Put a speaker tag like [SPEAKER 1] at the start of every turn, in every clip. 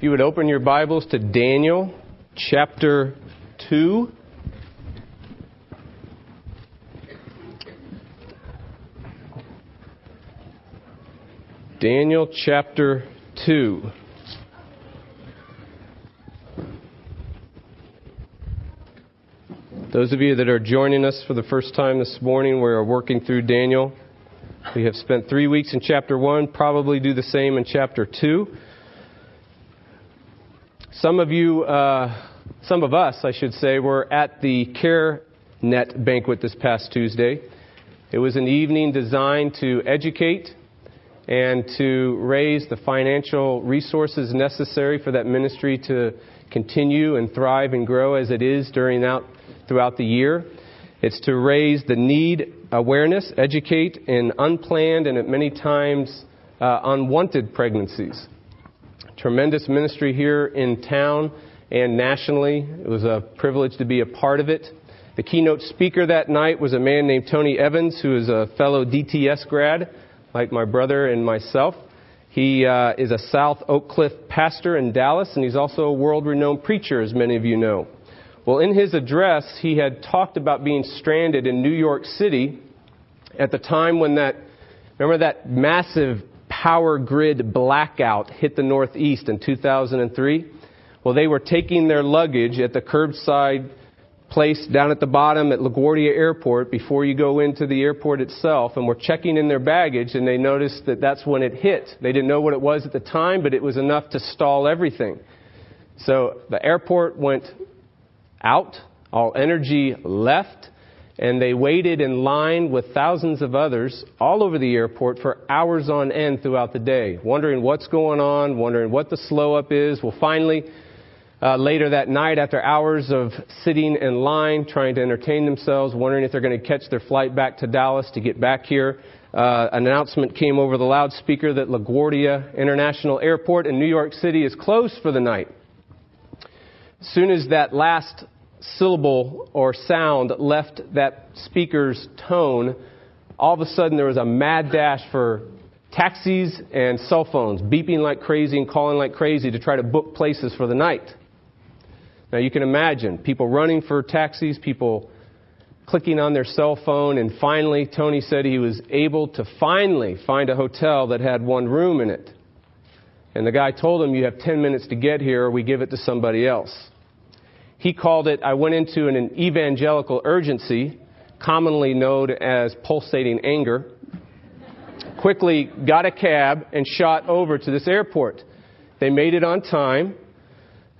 [SPEAKER 1] If you would open your Bibles to Daniel chapter 2. Daniel chapter 2. Those of you that are joining us for the first time this morning, we are working through Daniel. We have spent three weeks in chapter 1, probably do the same in chapter 2. Some of you, uh, some of us, I should say, were at the CareNet banquet this past Tuesday. It was an evening designed to educate and to raise the financial resources necessary for that ministry to continue and thrive and grow as it is during out, throughout the year. It's to raise the need awareness, educate in unplanned and at many times uh, unwanted pregnancies. Tremendous ministry here in town and nationally. It was a privilege to be a part of it. The keynote speaker that night was a man named Tony Evans, who is a fellow DTS grad like my brother and myself. He uh, is a South Oak Cliff pastor in Dallas, and he's also a world renowned preacher, as many of you know. Well, in his address, he had talked about being stranded in New York City at the time when that, remember that massive power grid blackout hit the Northeast in 2003? Well, they were taking their luggage at the curbside place down at the bottom at LaGuardia Airport before you go into the airport itself and were checking in their baggage and they noticed that that's when it hit. They didn't know what it was at the time, but it was enough to stall everything. So the airport went out, all energy left, and they waited in line with thousands of others all over the airport for hours on end throughout the day, wondering what's going on, wondering what the slow up is. Well, finally, uh, later that night, after hours of sitting in line, trying to entertain themselves, wondering if they're going to catch their flight back to Dallas to get back here, uh, an announcement came over the loudspeaker that LaGuardia International Airport in New York City is closed for the night. As soon as that last syllable or sound left that speaker's tone, all of a sudden there was a mad dash for taxis and cell phones beeping like crazy and calling like crazy to try to book places for the night. Now you can imagine people running for taxis, people clicking on their cell phone, and finally, Tony said he was able to finally find a hotel that had one room in it. And the guy told him, You have 10 minutes to get here, or we give it to somebody else. He called it, I went into an evangelical urgency, commonly known as pulsating anger. Quickly got a cab and shot over to this airport. They made it on time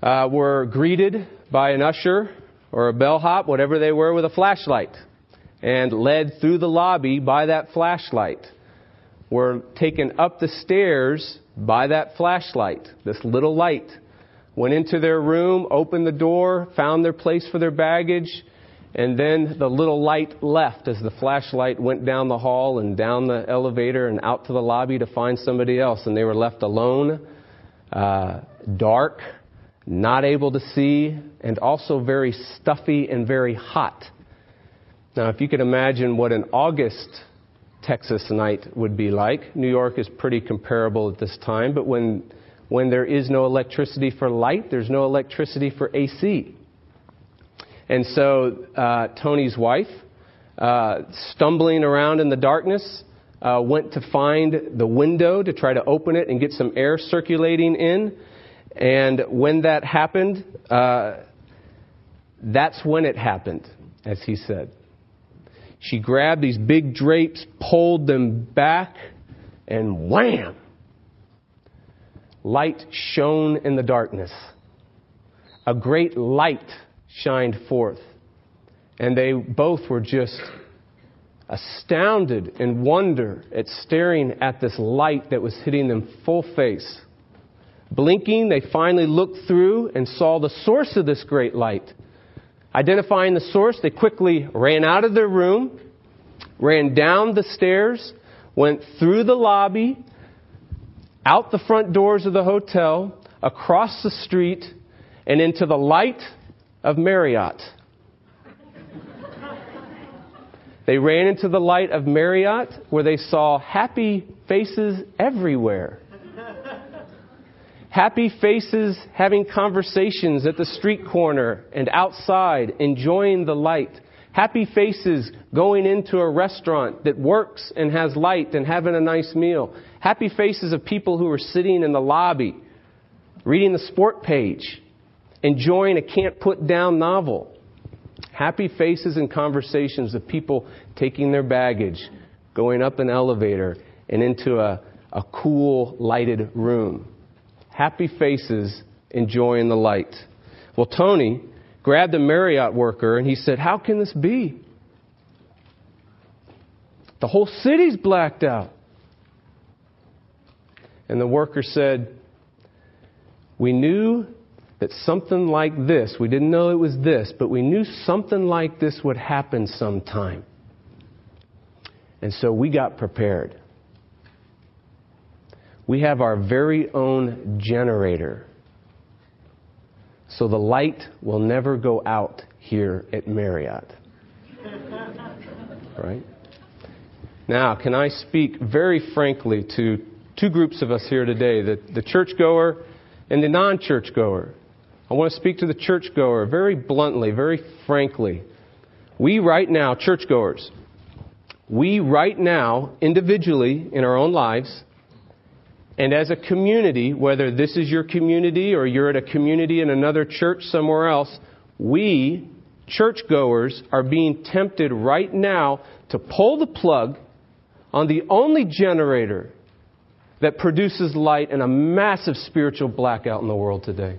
[SPEAKER 1] uh, were greeted by an usher or a bellhop, whatever they were, with a flashlight, and led through the lobby by that flashlight. Were taken up the stairs by that flashlight, this little light. Went into their room, opened the door, found their place for their baggage, and then the little light left as the flashlight went down the hall and down the elevator and out to the lobby to find somebody else. And they were left alone, uh, dark, not able to see, and also very stuffy and very hot. Now, if you could imagine what an August Texas night would be like, New York is pretty comparable at this time, but when, when there is no electricity for light, there's no electricity for AC. And so uh, Tony's wife, uh, stumbling around in the darkness, uh, went to find the window to try to open it and get some air circulating in. And when that happened, uh, that's when it happened, as he said. She grabbed these big drapes, pulled them back, and wham! Light shone in the darkness. A great light shined forth. And they both were just astounded in wonder at staring at this light that was hitting them full face. Blinking, they finally looked through and saw the source of this great light. Identifying the source, they quickly ran out of their room, ran down the stairs, went through the lobby, out the front doors of the hotel, across the street, and into the light of Marriott. They ran into the light of Marriott where they saw happy faces everywhere. Happy faces having conversations at the street corner and outside, enjoying the light. Happy faces going into a restaurant that works and has light and having a nice meal. Happy faces of people who are sitting in the lobby, reading the sport page, enjoying a can't put down novel. Happy faces and conversations of people taking their baggage, going up an elevator and into a, a cool, lighted room. Happy faces enjoying the light. Well, Tony grabbed a Marriott worker and he said, How can this be? The whole city's blacked out. And the worker said, We knew that something like this, we didn't know it was this, but we knew something like this would happen sometime. And so we got prepared. We have our very own generator. So the light will never go out here at Marriott. Right? Now, can I speak very frankly to two groups of us here today the, the churchgoer and the non churchgoer? I want to speak to the churchgoer very bluntly, very frankly. We, right now, churchgoers, we, right now, individually in our own lives, and as a community, whether this is your community or you're at a community in another church somewhere else, we, churchgoers, are being tempted right now to pull the plug on the only generator that produces light in a massive spiritual blackout in the world today.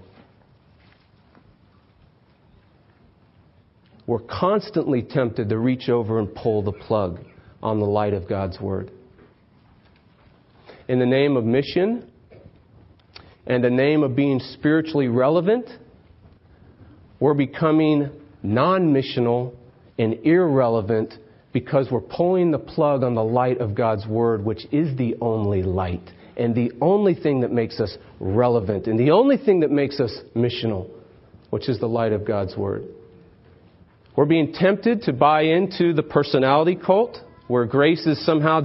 [SPEAKER 1] we're constantly tempted to reach over and pull the plug on the light of God's Word. In the name of mission and the name of being spiritually relevant, we're becoming non missional and irrelevant because we're pulling the plug on the light of God's Word, which is the only light and the only thing that makes us relevant and the only thing that makes us missional, which is the light of God's Word. We're being tempted to buy into the personality cult, where grace is somehow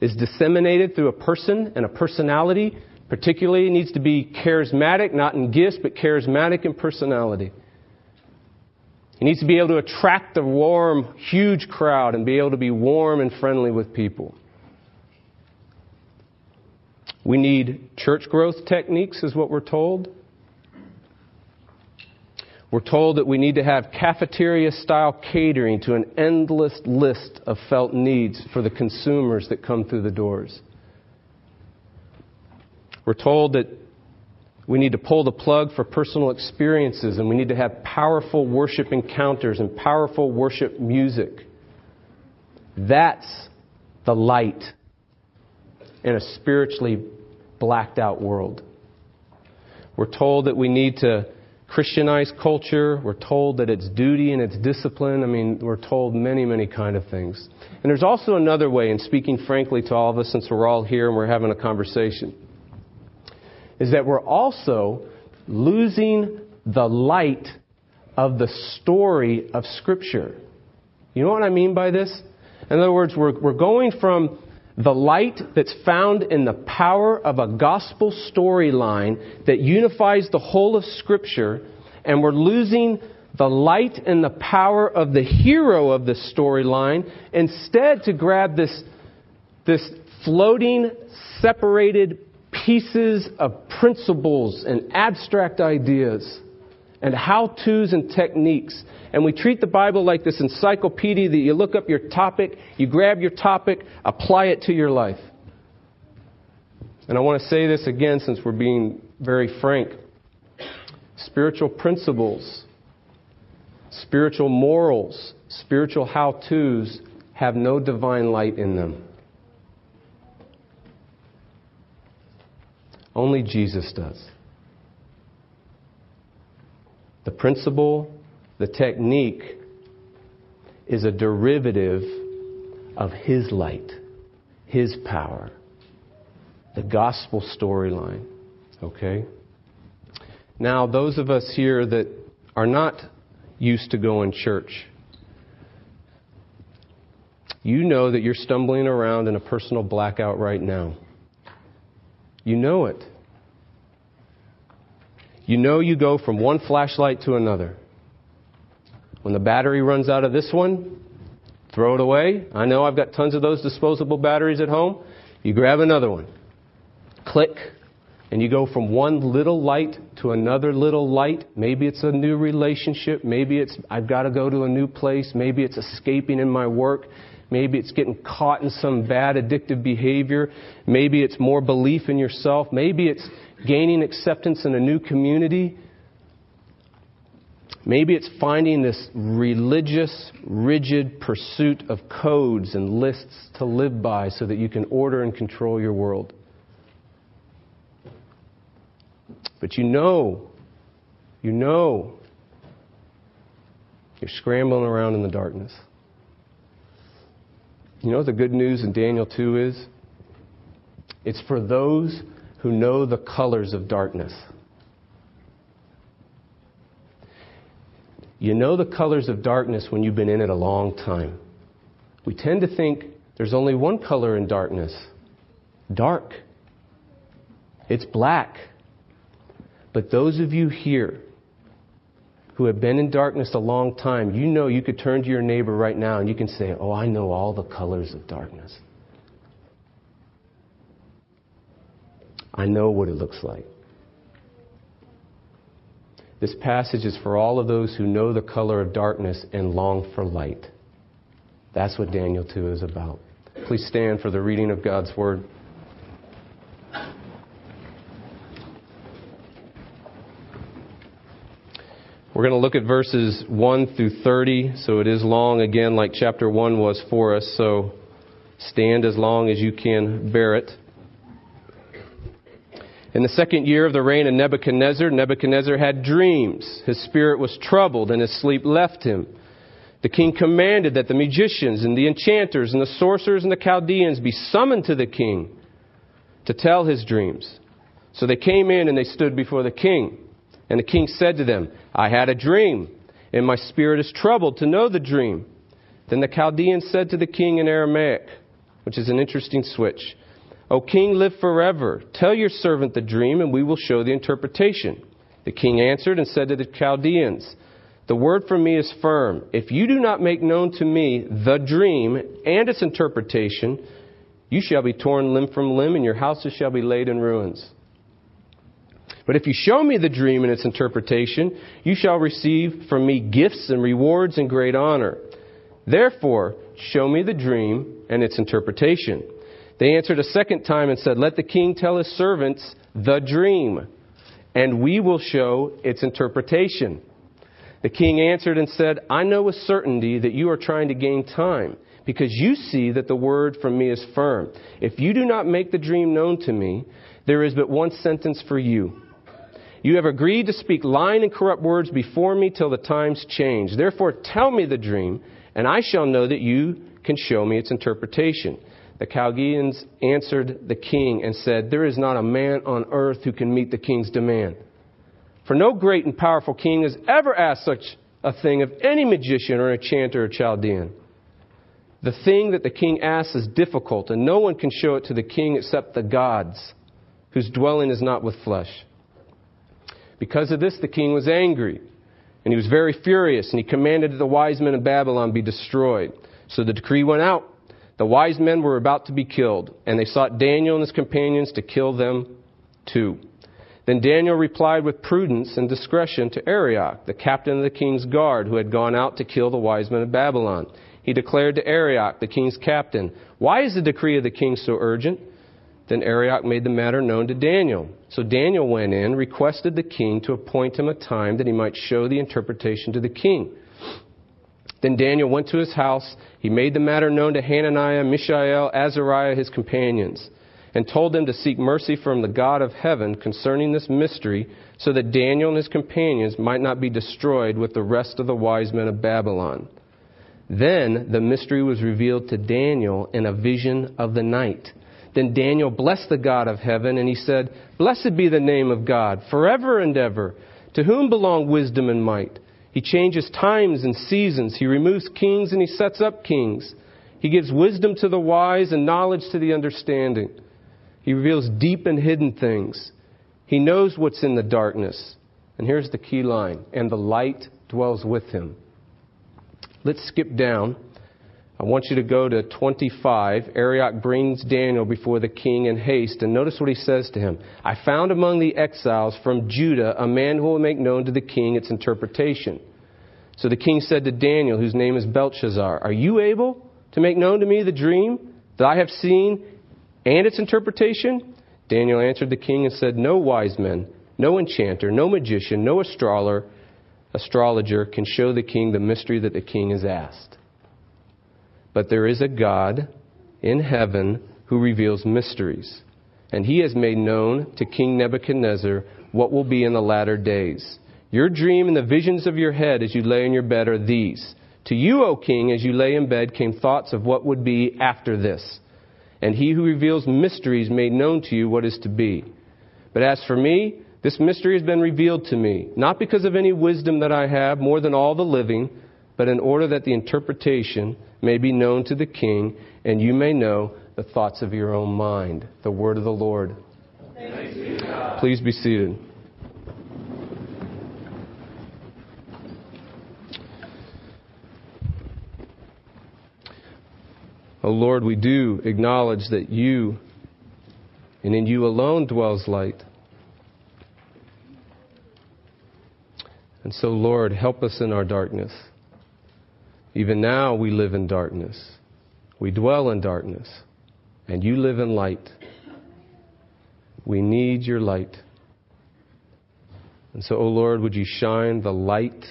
[SPEAKER 1] is disseminated through a person and a personality. Particularly, needs to be charismatic, not in gifts, but charismatic in personality. He needs to be able to attract a warm, huge crowd and be able to be warm and friendly with people. We need church growth techniques, is what we're told. We're told that we need to have cafeteria style catering to an endless list of felt needs for the consumers that come through the doors. We're told that we need to pull the plug for personal experiences and we need to have powerful worship encounters and powerful worship music. That's the light in a spiritually blacked out world. We're told that we need to Christianized culture. We're told that it's duty and it's discipline. I mean, we're told many, many kind of things. And there's also another way, in speaking frankly to all of us, since we're all here and we're having a conversation, is that we're also losing the light of the story of Scripture. You know what I mean by this? In other words, we're, we're going from the light that's found in the power of a gospel storyline that unifies the whole of Scripture, and we're losing the light and the power of the hero of the storyline instead to grab this, this floating, separated pieces of principles and abstract ideas and how to's and techniques. And we treat the Bible like this encyclopedia that you look up your topic, you grab your topic, apply it to your life. And I want to say this again since we're being very frank. Spiritual principles, spiritual morals, spiritual how to's have no divine light in them. Only Jesus does. The principle, the technique, is a derivative of His light, His power, the gospel storyline. Okay? Now, those of us here that are not used to going church, you know that you're stumbling around in a personal blackout right now. You know it. You know you go from one flashlight to another. When the battery runs out of this one, throw it away. I know I've got tons of those disposable batteries at home. You grab another one. Click, and you go from one little light to another little light. Maybe it's a new relationship. Maybe it's I've got to go to a new place. Maybe it's escaping in my work. Maybe it's getting caught in some bad addictive behavior. Maybe it's more belief in yourself. Maybe it's gaining acceptance in a new community. Maybe it's finding this religious, rigid pursuit of codes and lists to live by so that you can order and control your world. But you know, you know, you're scrambling around in the darkness. You know what the good news in Daniel 2 is? It's for those who know the colors of darkness. You know the colors of darkness when you've been in it a long time. We tend to think there's only one color in darkness dark. It's black. But those of you here who have been in darkness a long time, you know you could turn to your neighbor right now and you can say, Oh, I know all the colors of darkness. I know what it looks like. This passage is for all of those who know the color of darkness and long for light. That's what Daniel 2 is about. Please stand for the reading of God's Word. We're going to look at verses 1 through 30, so it is long again, like chapter 1 was for us, so stand as long as you can bear it. In the second year of the reign of Nebuchadnezzar, Nebuchadnezzar had dreams. His spirit was troubled, and his sleep left him. The king commanded that the magicians and the enchanters and the sorcerers and the Chaldeans be summoned to the king to tell his dreams. So they came in and they stood before the king. And the king said to them, I had a dream, and my spirit is troubled to know the dream. Then the Chaldeans said to the king in Aramaic, which is an interesting switch, O king, live forever. Tell your servant the dream, and we will show the interpretation. The king answered and said to the Chaldeans, The word from me is firm. If you do not make known to me the dream and its interpretation, you shall be torn limb from limb, and your houses shall be laid in ruins. But if you show me the dream and its interpretation, you shall receive from me gifts and rewards and great honor. Therefore, show me the dream and its interpretation. They answered a second time and said, Let the king tell his servants the dream, and we will show its interpretation. The king answered and said, I know with certainty that you are trying to gain time, because you see that the word from me is firm. If you do not make the dream known to me, there is but one sentence for you you have agreed to speak lying and corrupt words before me till the times change. Therefore, tell me the dream, and I shall know that you can show me its interpretation. The Chaldeans answered the king and said, There is not a man on earth who can meet the king's demand. For no great and powerful king has ever asked such a thing of any magician or enchanter or Chaldean. The thing that the king asks is difficult, and no one can show it to the king except the gods, whose dwelling is not with flesh. Because of this, the king was angry, and he was very furious, and he commanded that the wise men of Babylon be destroyed. So the decree went out. The wise men were about to be killed, and they sought Daniel and his companions to kill them too. Then Daniel replied with prudence and discretion to Arioch, the captain of the king's guard, who had gone out to kill the wise men of Babylon. He declared to Arioch, the king's captain, Why is the decree of the king so urgent? Then Arioch made the matter known to Daniel. So Daniel went in, requested the king to appoint him a time that he might show the interpretation to the king. Then Daniel went to his house. He made the matter known to Hananiah, Mishael, Azariah, his companions, and told them to seek mercy from the God of heaven concerning this mystery, so that Daniel and his companions might not be destroyed with the rest of the wise men of Babylon. Then the mystery was revealed to Daniel in a vision of the night. Then Daniel blessed the God of heaven, and he said, Blessed be the name of God, forever and ever, to whom belong wisdom and might. He changes times and seasons. He removes kings and he sets up kings. He gives wisdom to the wise and knowledge to the understanding. He reveals deep and hidden things. He knows what's in the darkness, And here's the key line and the light dwells with him. Let's skip down. I want you to go to 25. Arioch brings Daniel before the king in haste, and notice what he says to him. I found among the exiles from Judah a man who will make known to the king its interpretation. So the king said to Daniel, whose name is Belshazzar, Are you able to make known to me the dream that I have seen and its interpretation? Daniel answered the king and said, No wise men, no enchanter, no magician, no astrologer, astrologer can show the king the mystery that the king has asked. But there is a God in heaven who reveals mysteries. And he has made known to King Nebuchadnezzar what will be in the latter days. Your dream and the visions of your head as you lay in your bed are these. To you, O king, as you lay in bed, came thoughts of what would be after this. And he who reveals mysteries made known to you what is to be. But as for me, this mystery has been revealed to me, not because of any wisdom that I have more than all the living, but in order that the interpretation may be known to the king, and you may know the thoughts of your own mind. The word of the Lord. Please be seated. O oh Lord, we do acknowledge that you and in you alone dwells light. And so, Lord, help us in our darkness. Even now we live in darkness. We dwell in darkness. And you live in light. We need your light. And so, O oh Lord, would you shine the light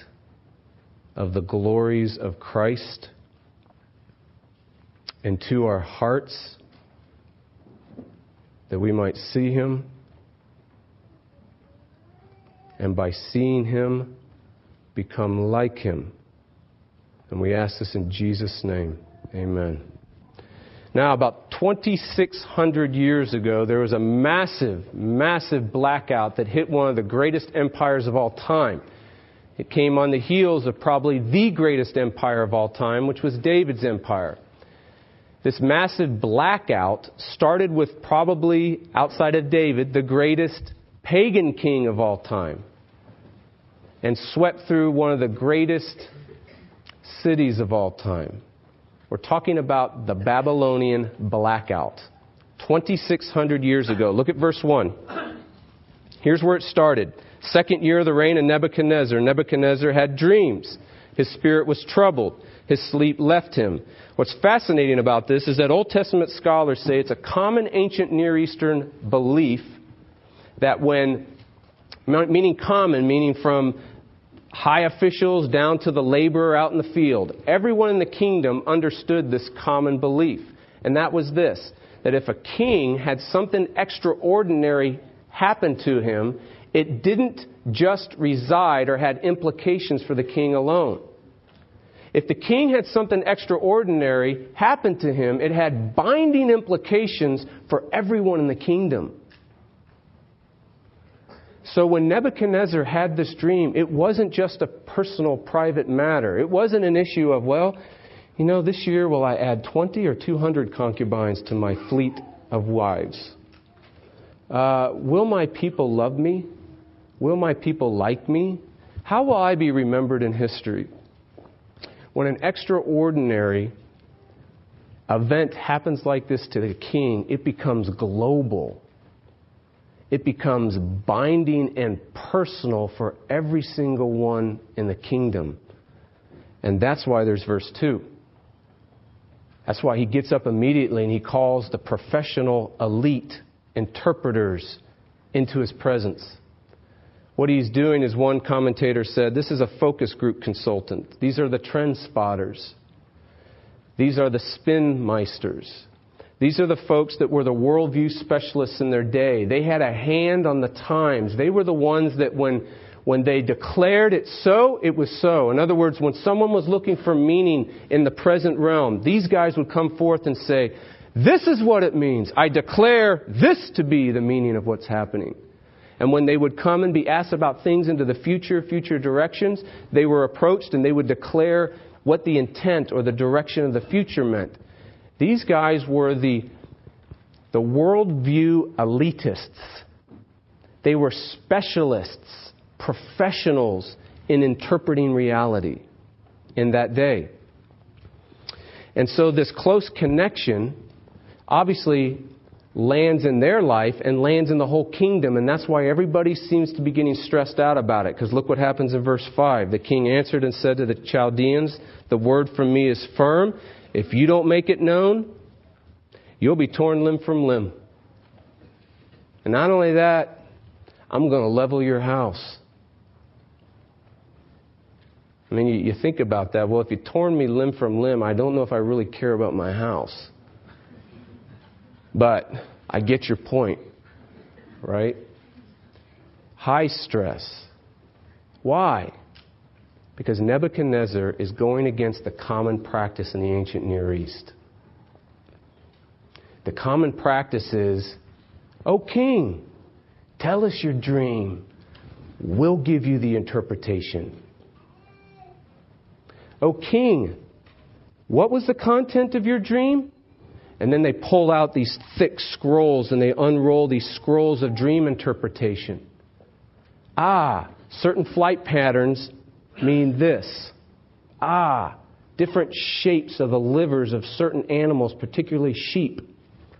[SPEAKER 1] of the glories of Christ into our hearts that we might see him and by seeing him become like him and we ask this in Jesus' name. Amen. Now, about 2,600 years ago, there was a massive, massive blackout that hit one of the greatest empires of all time. It came on the heels of probably the greatest empire of all time, which was David's empire. This massive blackout started with probably, outside of David, the greatest pagan king of all time, and swept through one of the greatest cities of all time. We're talking about the Babylonian blackout. 2,600 years ago. Look at verse 1. Here's where it started. Second year of the reign of Nebuchadnezzar. Nebuchadnezzar had dreams. His spirit was troubled. His sleep left him. What's fascinating about this is that Old Testament scholars say it's a common ancient Near Eastern belief that when, meaning common, meaning from high officials down to the laborer out in the field. Everyone in the kingdom understood this common belief. And that was this that if a king had something extraordinary happen to him, it didn't just reside or had implications for the king alone. If the king had something extraordinary happen to him, it had binding implications for everyone in the kingdom. So when Nebuchadnezzar had this dream, it wasn't just a personal, private matter. It wasn't an issue of, well, you know, this year will I add 20 or 200 concubines to my fleet of wives? Uh, will my people love me? Will my people like me? How will I be remembered in history? When an extraordinary event happens like this to the king, it becomes global it becomes binding and personal for every single one in the kingdom. And that's why there's verse 2. That's why he gets up immediately and he calls the professional elite interpreters into his presence. What he's doing, is one commentator said, this is a focus group consultant. These are the trend spotters. These are the spin meisters. These are the folks that were the worldview specialists in their day. They had a hand on the times. They were the ones that when, when they declared it so, it was so. In other words, when someone was looking for meaning in the present realm, these guys would come forth and say, This is what it means. I declare this to be the meaning of what's happening. And when they would come and be asked about things into the future, future directions, they were approached and they would declare what the intent or the direction of the future meant. These guys were the, the worldview elitists. They were specialists professionals in interpreting reality in that day. And so this close connection obviously lands in their life and lands in the whole kingdom. And that's why everybody seems to be getting stressed out about it. Because look what happens in verse 5. The king answered and said to the Chaldeans, The word from me is firm. If you don't make it known, you'll be torn limb from limb. And not only that, I'm going to level your house. I mean, you, you, think about that. Well, if you torn me limb from limb, I don't know if I really care about my house. But I get your point, right? High stress. Why? Because Nebuchadnezzar is going against the common practice in the ancient Near East. The common practice is, O king, tell us your dream. We'll give you the interpretation. O king, what was the content of your dream? And then they pull out these thick scrolls and they unroll these scrolls of dream interpretation. Ah, certain flight patterns mean this. Ah, different shapes of the livers of certain animals, particularly sheep,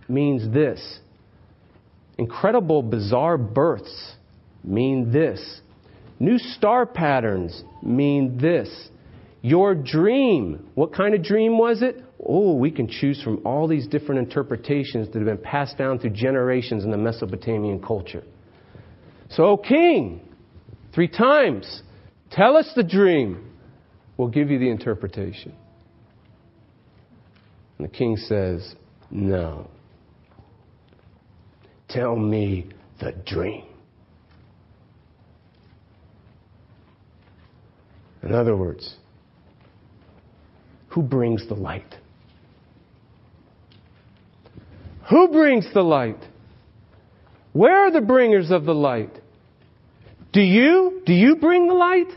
[SPEAKER 1] means this. Incredible, bizarre births mean this. New star patterns mean this. Your dream, what kind of dream was it? Oh, we can choose from all these different interpretations that have been passed down through generations in the Mesopotamian culture. So, O king, three times, tell us the dream. We'll give you the interpretation. And the king says, No. Tell me the dream. In other words, who brings the light? Who brings the light? Where are the bringers of the light? Do you? Do you bring the light?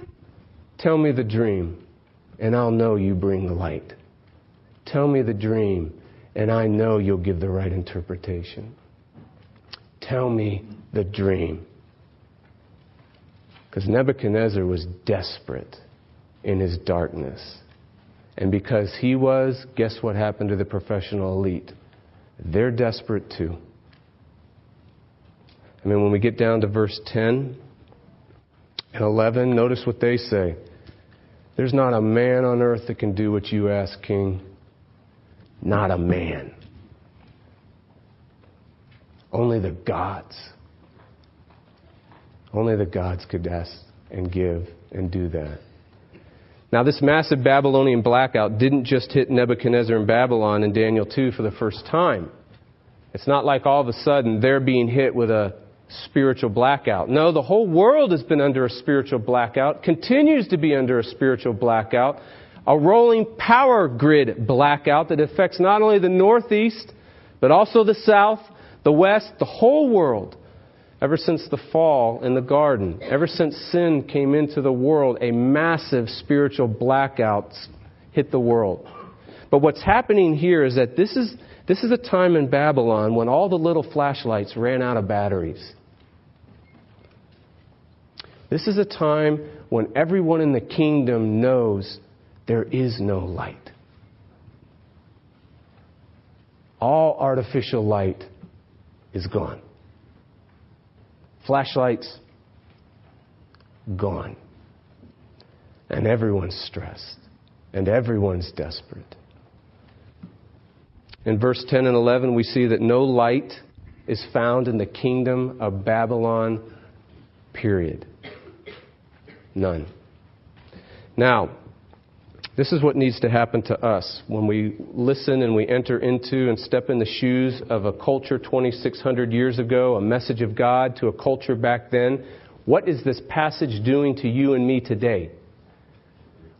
[SPEAKER 1] Tell me the dream, and I'll know you bring the light. Tell me the dream, and I know you'll give the right interpretation. Tell me the dream. Because Nebuchadnezzar was desperate in his darkness. And because he was, guess what happened to the professional elite? They're desperate too. I mean, when we get down to verse 10 and 11, notice what they say. There's not a man on earth that can do what you ask, King. Not a man. Only the gods. Only the gods could ask and give and do that. Now, this massive Babylonian blackout didn't just hit Nebuchadnezzar and Babylon in Daniel 2 for the first time. It's not like all of a sudden they're being hit with a spiritual blackout. No, the whole world has been under a spiritual blackout, continues to be under a spiritual blackout, a rolling power grid blackout that affects not only the Northeast, but also the South, the West, the whole world ever since the fall in the garden, ever since sin came into the world, a massive spiritual blackout hit the world. But what's happening here is that this is, this is a time in Babylon when all the little flashlights ran out of batteries. This is a time when everyone in the kingdom knows there is no light. All artificial light is gone. Flashlights, gone. And everyone's stressed. And everyone's desperate. In verse 10 and 11, we see that no light is found in the kingdom of Babylon, period. None. Now, this is what needs to happen to us when we listen and we enter into and step in the shoes of a culture 2,600 years ago, a message of God to a culture back then. What is this passage doing to you and me today?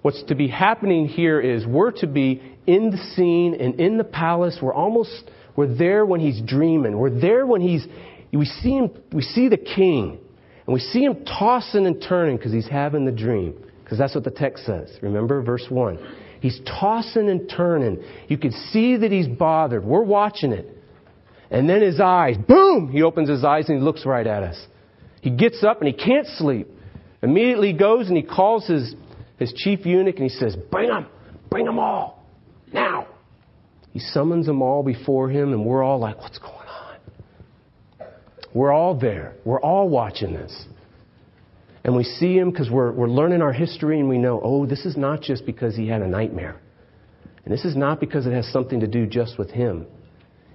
[SPEAKER 1] What's to be happening here is we're to be in the scene and in the palace. We're almost, we're there when he's dreaming. We're there when he's, we see him, we see the king and we see him tossing and turning because he's having the dream. Because that's what the text says. Remember verse 1. He's tossing and turning. You can see that he's bothered. We're watching it. And then his eyes, boom! He opens his eyes and he looks right at us. He gets up and he can't sleep Immediately goes and he calls his, his chief eunuch and he says, Bring them, bring them all, now. He summons them all before him, and we're all like, What's going on? We're all there. We're all watching this. And we see him because we're, we're learning our history and we know, oh, this is not just because he had a nightmare. And this is not because it has something to do just with him.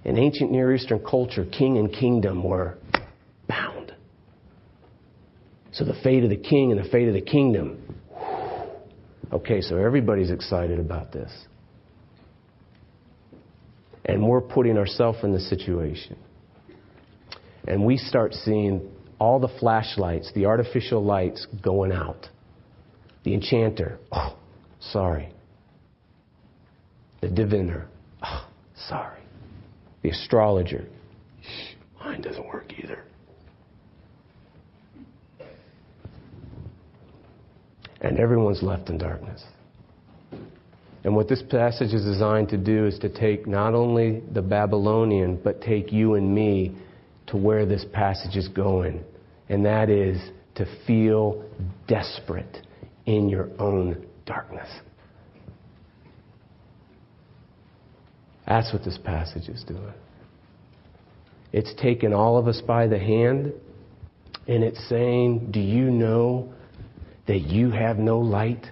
[SPEAKER 1] In ancient Near Eastern culture, king and kingdom were bound. So the fate of the king and the fate of the kingdom. Okay, so everybody's excited about this. And we're putting ourselves in the situation. And we start seeing all the flashlights, the artificial lights going out. The enchanter, oh, sorry. The diviner, oh, sorry. The astrologer, mine doesn't work either. And everyone's left in darkness. And what this passage is designed to do is to take not only the Babylonian, but take you and me to where this passage is going. And that is to feel desperate in your own darkness. That's what this passage is doing. It's taken all of us by the hand and it's saying, Do you know that you have no light?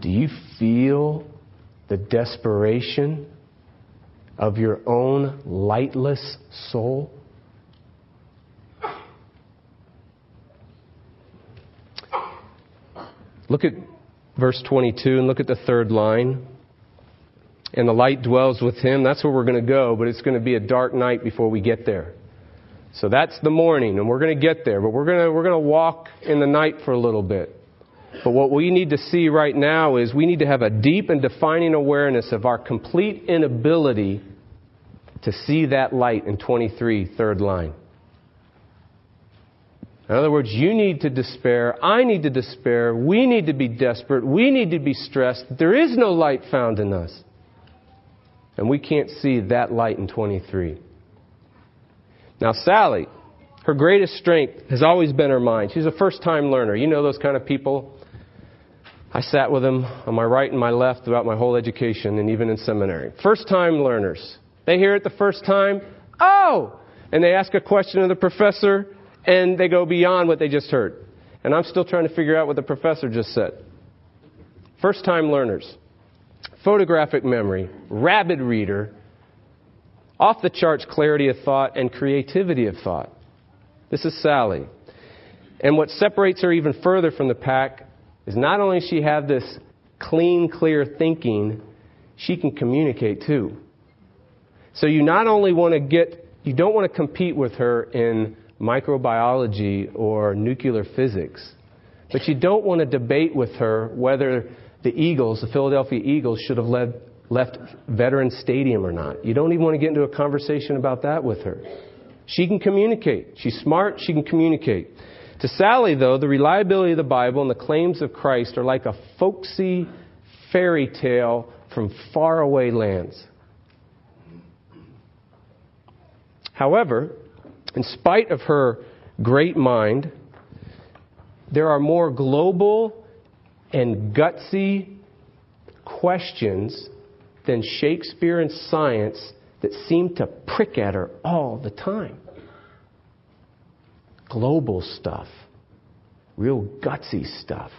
[SPEAKER 1] Do you feel the desperation of your own lightless soul? Look at verse 22 and look at the third line. And the light dwells with him. That's where we're going to go, but it's going to be a dark night before we get there. So that's the morning, and we're going to get there, but we're going to, we're going to walk in the night for a little bit. But what we need to see right now is we need to have a deep and defining awareness of our complete inability to see that light in 23, third line. In other words, you need to despair. I need to despair. We need to be desperate. We need to be stressed. There is no light found in us. And we can't see that light in 23. Now, Sally, her greatest strength has always been her mind. She's a first time learner. You know those kind of people I sat with them on my right and my left throughout my whole education and even in seminary. First time learners. They hear it the first time, oh! And they ask a question of the professor and they go beyond what they just heard. And I'm still trying to figure out what the professor just said. First time learners. Photographic memory, rabid reader, off the charts clarity of thought and creativity of thought. This is Sally. And what separates her even further from the pack is not only she have this clean, clear thinking, she can communicate too. So you not only want to get, you don't want to compete with her in microbiology or nuclear physics, but you don't want to debate with her whether the Eagles, the Philadelphia Eagles, should have led, left Veterans Stadium or not. You don't even want to get into a conversation about that with her. She can communicate. She's smart. She can communicate. To Sally, though, the reliability of the Bible and the claims of Christ are like a folksy fairy tale from faraway lands. However, in spite of her great mind, there are more global and gutsy questions than Shakespeare and science that seem to prick at her all the time global stuff, real gutsy stuff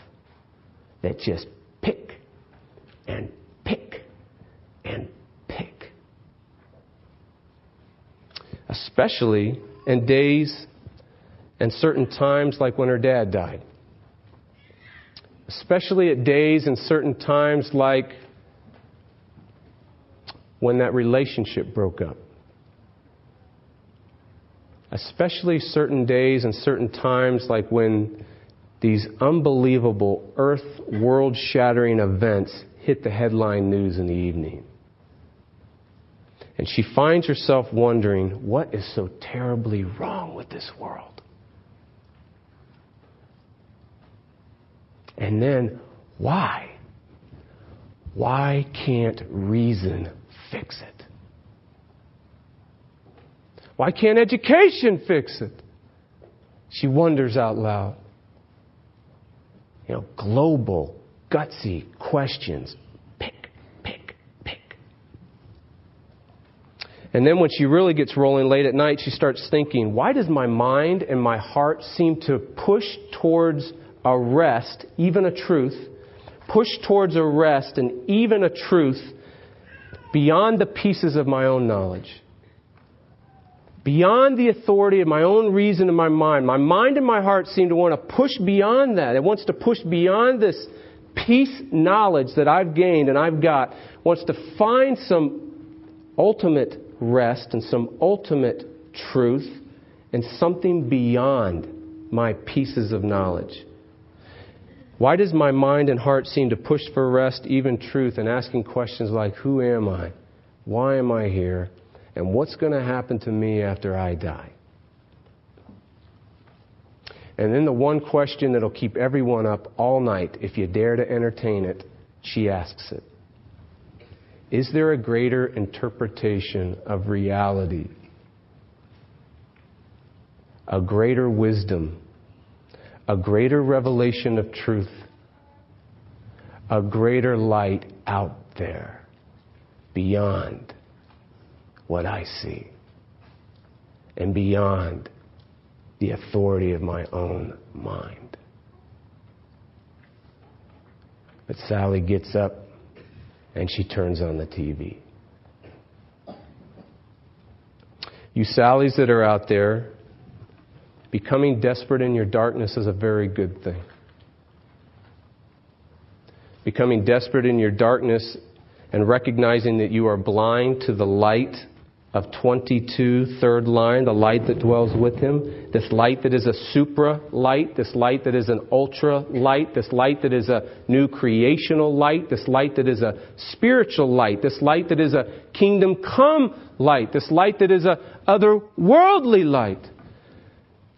[SPEAKER 1] that just pick and pick and pick. Especially in days and certain times like when her dad died. Especially at days and certain times like when that relationship broke up especially certain days and certain times like when these unbelievable earth world shattering events hit the headline news in the evening. And she finds herself wondering, what is so terribly wrong with this world? And then, why? Why can't reason fix it? Why can't education fix it? She wonders out loud. You know, global, gutsy questions. Pick, pick, pick. And then when she really gets rolling late at night, she starts thinking, why does my mind and my heart seem to push towards a rest, even a truth, push towards a rest and even a truth beyond the pieces of my own knowledge? Beyond the authority of my own reason and my mind. My mind and my heart seem to want to push beyond that. It wants to push beyond this piece knowledge that I've gained and I've got. It wants to find some ultimate rest and some ultimate truth and something beyond my pieces of knowledge. Why does my mind and heart seem to push for rest, even truth, and asking questions like, Who am I? Why am I here? And what's going to happen to me after I die? And then the one question that'll keep everyone up all night, if you dare to entertain it, she asks it Is there a greater interpretation of reality? A greater wisdom? A greater revelation of truth? A greater light out there beyond what I see and beyond the authority of my own mind. But Sally gets up and she turns on the TV. You Sallys that are out there, becoming desperate in your darkness is a very good thing. Becoming desperate in your darkness and recognizing that you are blind to the light of 22, third line, the light that dwells with him, this light that is a supra light, this light that is an ultra light, this light that is a new creational light, this light that is a spiritual light, this light that is a kingdom come light, this light that is a otherworldly light.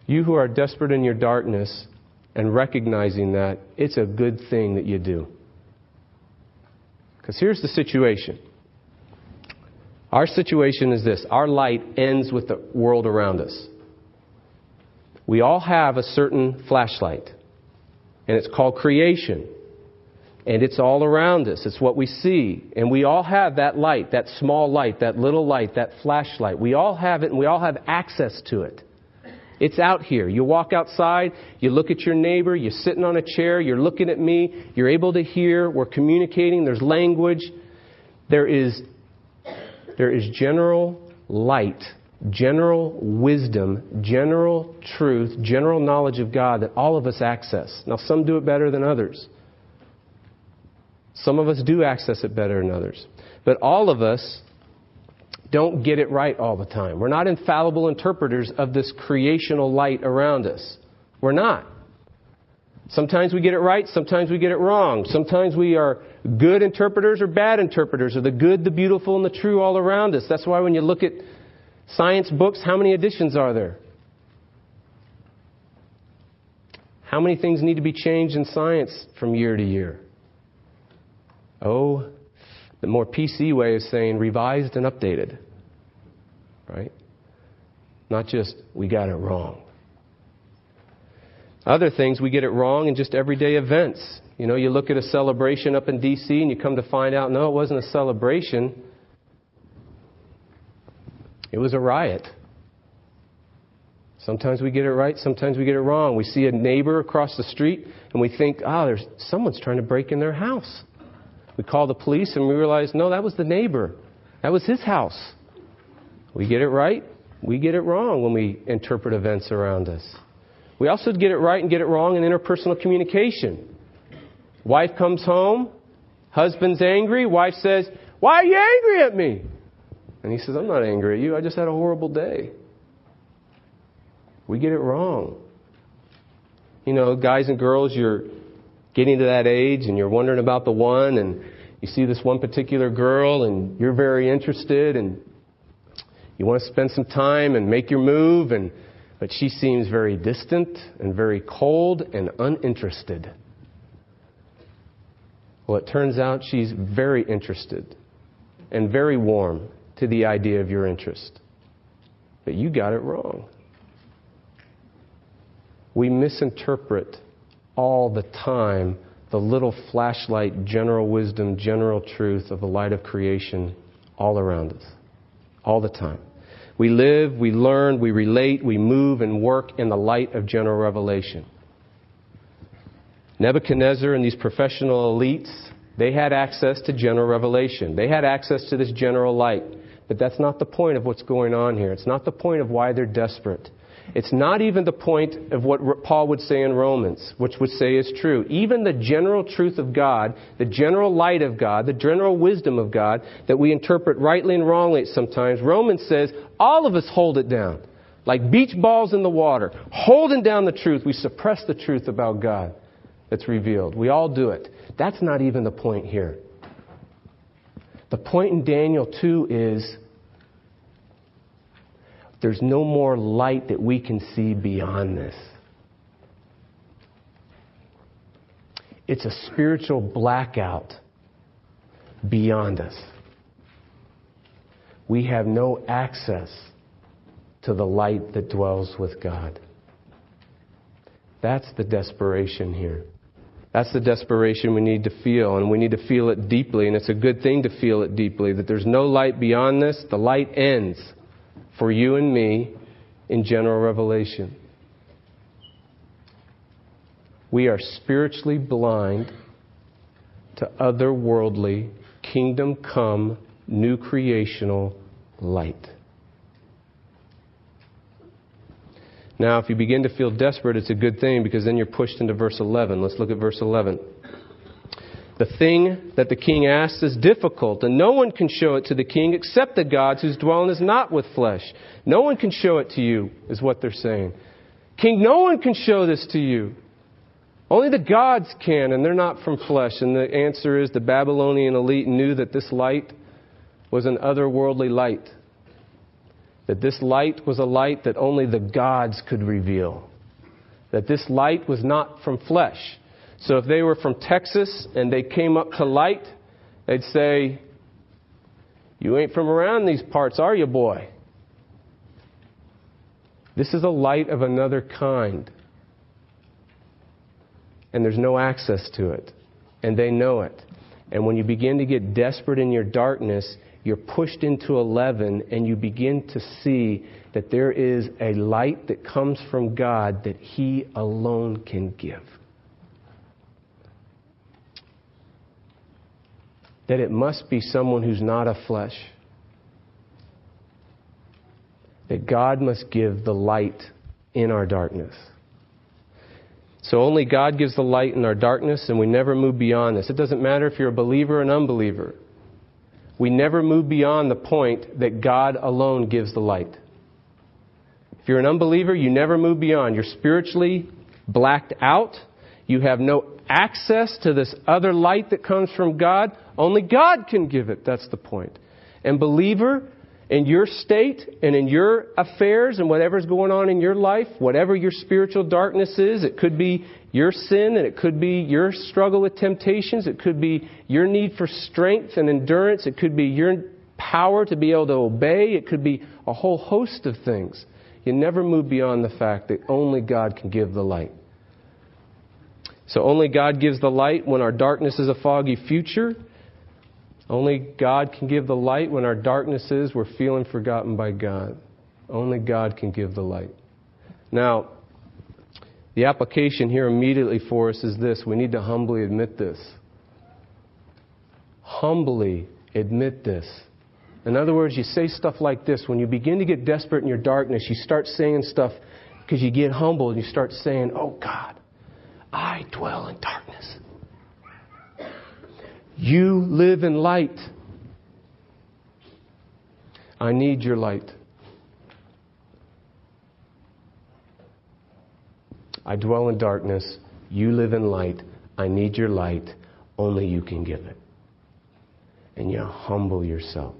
[SPEAKER 1] You who are desperate in your darkness and recognizing that, it's a good thing that you do. Because here's the situation. Our situation is this our light ends with the world around us. We all have a certain flashlight, and it's called creation. And it's all around us. It's what we see. And we all have that light, that small light, that little light, that flashlight. We all have it, and we all have access to it. It's out here. You walk outside, you look at your neighbor, you're sitting on a chair, you're looking at me, you're able to hear, we're communicating, there's language. There is there is general light, general wisdom, general truth, general knowledge of God that all of us access. Now, some do it better than others. Some of us do access it better than others. But all of us don't get it right all the time. We're not infallible interpreters of this creational light around us. We're not. Sometimes we get it right, sometimes we get it wrong. Sometimes we are good interpreters or bad interpreters of the good, the beautiful, and the true all around us. That's why when you look at science books, how many editions are there? How many things need to be changed in science from year to year? Oh, the more PC way of saying revised and updated. Right? Not just we got it wrong. Other things, we get it wrong in just everyday events. You know, you look at a celebration up in D.C. and you come to find out, no, it wasn't a celebration. It was a riot. Sometimes we get it right, sometimes we get it wrong. We see a neighbor across the street and we think, oh, there's someone's trying to break in their house. We call the police and we realize, no, that was the neighbor. That was his house. We get it right, we get it wrong when we interpret events around us. We also get it right and get it wrong in interpersonal communication. Wife comes home, husband's angry, wife says, Why are you angry at me? And he says, I'm not angry at you, I just had a horrible day. We get it wrong. You know, guys and girls, you're getting to that age and you're wondering about the one, and you see this one particular girl and you're very interested and you want to spend some time and make your move and but she seems very distant and very cold and uninterested. Well, it turns out she's very interested and very warm to the idea of your interest. But you got it wrong. we misinterpret all the time the little flashlight, general wisdom, general truth of the light of creation all around us, all the time. We live, we learn, we relate, we move and work in the light of general revelation. Nebuchadnezzar and these professional elites, they had access to general revelation. They had access to this general light. But that's not the point of what's going on here. It's not the point of why they're desperate. It's not even the point of what Paul would say in Romans, which would say is true. Even the general truth of God, the general light of God, the general wisdom of God that we interpret rightly and wrongly sometimes, Romans says all of us hold it down. Like beach balls in the water, holding down the truth. We suppress the truth about God that's revealed. We all do it. That's not even the point here. The point in Daniel 2 is there's no more light that we can see beyond this. It's a spiritual blackout beyond us. We have no access to the light that dwells with God. That's the desperation here. That's the desperation we need to feel, and we need to feel it deeply, and it's a good thing to feel it deeply that there's no light beyond this. The light ends for you and me in general revelation. We are spiritually blind to otherworldly, kingdom come, new creational light. Now, if you begin to feel desperate, it's a good thing because then you're pushed into verse 11. Let's look at verse 11. The thing that the king asks is difficult, and no one can show it to the king except the gods whose dwelling is not with flesh. No one can show it to you, is what they're saying. King, no one can show this to you. Only the gods can, and they're not from flesh. And the answer is the Babylonian elite knew that this light was an otherworldly light. That this light was a light that only the gods could reveal. That this light was not from flesh. So if they were from Texas and they came up to light, they'd say, You ain't from around these parts, are you, boy? This is a light of another kind. And there's no access to it. And they know it. And when you begin to get desperate in your darkness, you're pushed into 11 and you begin to see that there is a light that comes from God that He alone can give. that it must be someone who's not of flesh. That God must give the light in our darkness. So only God gives the light in our darkness, and we never move beyond this. It doesn't matter if you're a believer or an unbeliever. We never move beyond the point that God alone gives the light. If you're an unbeliever, you never move beyond. You're spiritually blacked out. You have no access to this other light that comes from God. Only God can give it. That's the point. And believer, in your state and in your affairs and whatever's going on in your life, whatever your spiritual darkness is, it could be your sin and it could be your struggle with temptations, it could be your need for strength and endurance, it could be your power to be able to obey, it could be a whole host of things. You never move beyond the fact that only God can give the light. So only God gives the light when our darkness is a foggy future. Only God can give the light when our darkness is we're feeling forgotten by God. Only God can give the light. Now, the application here immediately for us is this we need to humbly admit this. Humbly admit this. In other words, you say stuff like this. When you begin to get desperate in your darkness, you start saying stuff because you get humble and you start saying, Oh God, I dwell in darkness. You live in light. I need your light. I dwell in darkness. You live in light. I need your light. Only you can give it. And you humble yourself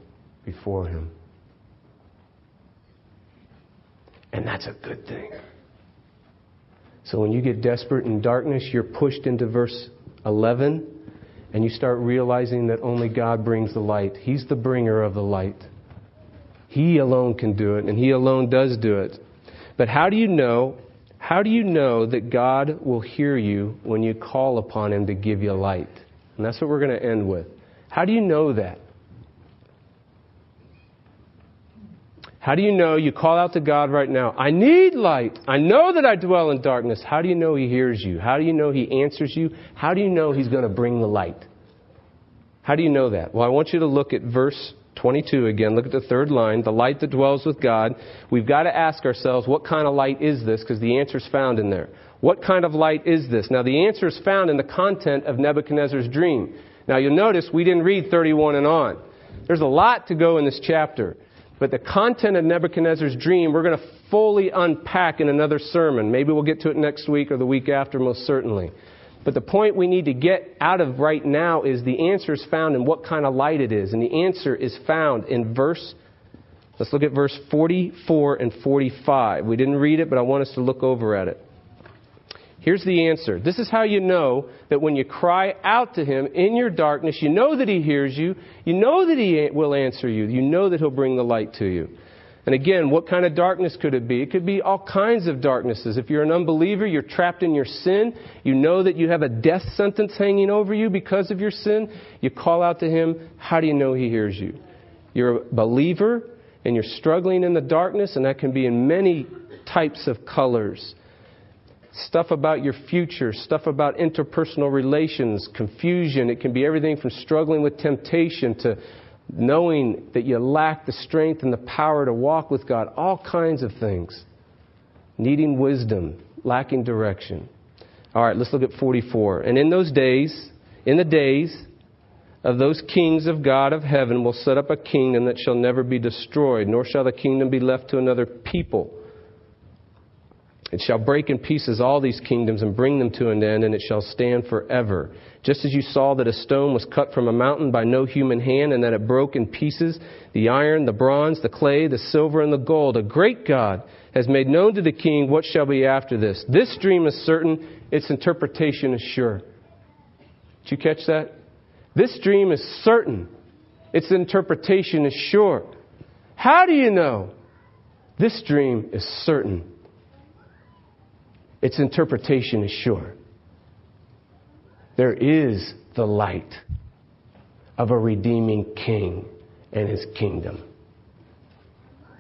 [SPEAKER 1] before Him. And that's a good thing. So when you get desperate in darkness, you're pushed into verse 11 and you start realizing that only God brings the light. He's the bringer of the light. He alone can do it, and He alone does do it. But how do you know? How do you know that God will hear you when you call upon Him to give you light? And that's what we're going to end with. How do you know that? How do you know you call out to God right now? I need light. I know that I dwell in darkness. How do you know He hears you? How do you know He answers you? How do you know He's going to bring the light? How do you know that? Well, I want you to look at verse 22 again. Look at the third line. The light that dwells with God. We've got to ask ourselves, what kind of light is this? Because the answer is found in there. What kind of light is this? Now, the answer is found in the content of Nebuchadnezzar's dream. Now, you'll notice we didn't read 31 and on. There's a lot to go in this chapter. But the content of Nebuchadnezzar's dream, we're going to fully unpack in another sermon. Maybe we'll get to it next week or the week after, most certainly. But the point we need to get out of right now is the answer is found in what kind of light it is. And the answer is found in verse, let's look at verse 44 and 45. We didn't read it, but I want us to look over at it. Here's the answer. This is how you know that when you cry out to Him in your darkness, you know that He hears you. You know that He will answer you. You know that He'll bring the light to you. And again, what kind of darkness could it be? It could be all kinds of darknesses. If you're an unbeliever, you're trapped in your sin, you know that you have a death sentence hanging over you because of your sin, you call out to Him. How do you know He hears you? You're a believer and you're struggling in the darkness, and that can be in many types of colors stuff about your future, stuff about interpersonal relations, confusion. It can be everything from struggling with temptation to knowing that you lack the strength and the power to walk with God, all kinds of things. Needing wisdom, lacking direction. All right, let's look at 44. And in those days, in the days of those kings of God of heaven will set up a kingdom that shall never be destroyed, nor shall the kingdom be left to another people. It shall break in pieces all these kingdoms and bring them to an end, and it shall stand forever. Just as you saw that a stone was cut from a mountain by no human hand, and that it broke in pieces the iron, the bronze, the clay, the silver, and the gold, a great God has made known to the king what shall be after this. This dream is certain, its interpretation is sure. Did you catch that? This dream is certain, its interpretation is sure. How do you know? This dream is certain its interpretation is sure. There is the light of a redeeming king and his kingdom.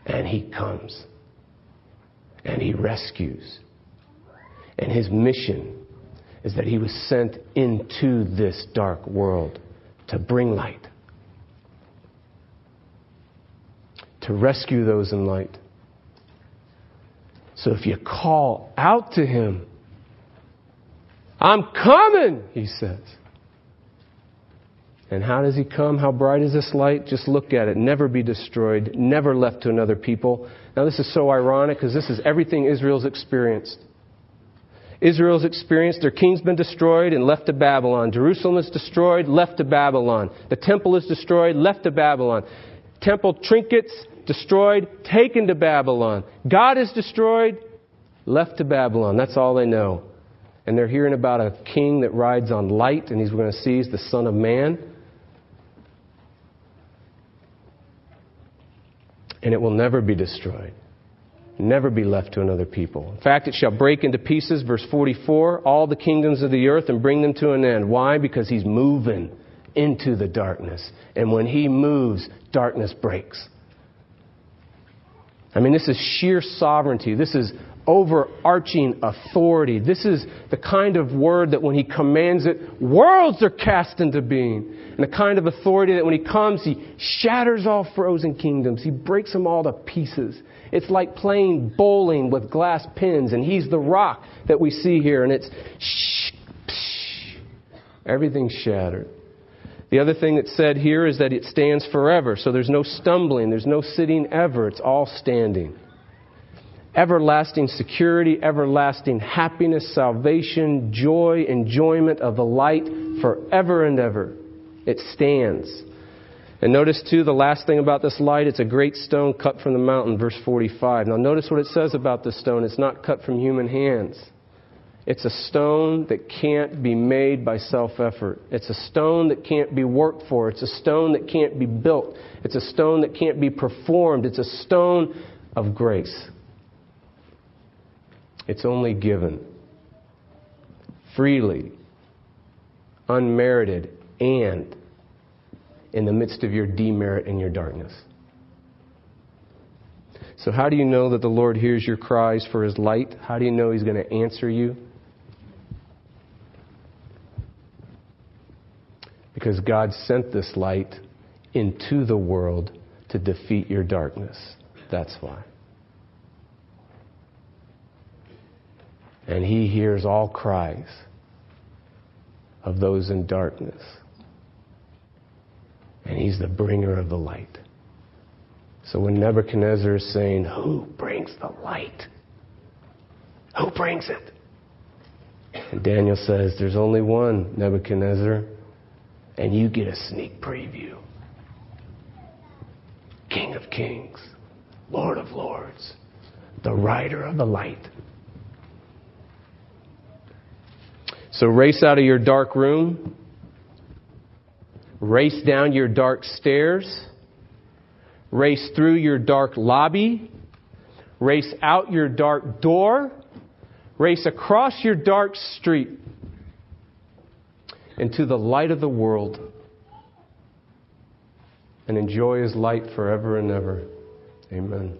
[SPEAKER 1] And he comes and he rescues. And his mission is that he was sent into this dark world to bring light, to rescue those in light, so if you call out to him, I'm coming, he says. And how does he come? How bright is this light? Just look at it. Never be destroyed, never left to another people. Now, this is so ironic because this is everything Israel's experienced. Israel's experienced their king's been destroyed and left to Babylon. Jerusalem is destroyed, left to Babylon. The temple is destroyed, left to Babylon. Temple trinkets, destroyed, taken to Babylon. God is destroyed, left to Babylon. That's all they know. And they're hearing about a king that rides on light, and he's going to seize the Son of Man. And it will never be destroyed, never be left to another people. In fact, it shall break into pieces, verse 44, all the kingdoms of the earth and bring them to an end. Why? Because he's moving into the darkness. And when he moves, darkness breaks. I mean, this is sheer sovereignty. This is overarching authority. This is the kind of word that when he commands it, worlds are cast into being. And the kind of authority that when he comes, he shatters all frozen kingdoms. He breaks them all to pieces. It's like playing bowling with glass pins, and he's the rock that we see here, and it's shh, psh, everything's shattered. The other thing that's said here is that it stands forever. So there's no stumbling, there's no sitting ever. It's all standing. Everlasting security, everlasting happiness, salvation, joy, enjoyment of the light forever and ever. It stands. And notice too, the last thing about this light, it's a great stone cut from the mountain, verse 45. Now notice what it says about this stone. It's not cut from human hands. It's a stone that can't be made by self effort. It's a stone that can't be worked for. It's a stone that can't be built. It's a stone that can't be performed. It's a stone of grace. It's only given freely, unmerited, and in the midst of your demerit and your darkness. So, how do you know that the Lord hears your cries for His light? How do you know He's going to answer you? Because God sent this light into the world to defeat your darkness. That's why. And He hears all cries of those in darkness. And He's the bringer of the light. So when Nebuchadnezzar is saying, Who brings the light? Who brings it? And Daniel says, There's only one, Nebuchadnezzar, and you get a sneak preview. King of kings, Lord of lords, the rider of the light. So race out of your dark room, race down your dark stairs. Race through your dark lobby, race out your dark door, race across your dark street into the light of the world and enjoy his light forever and ever. Amen.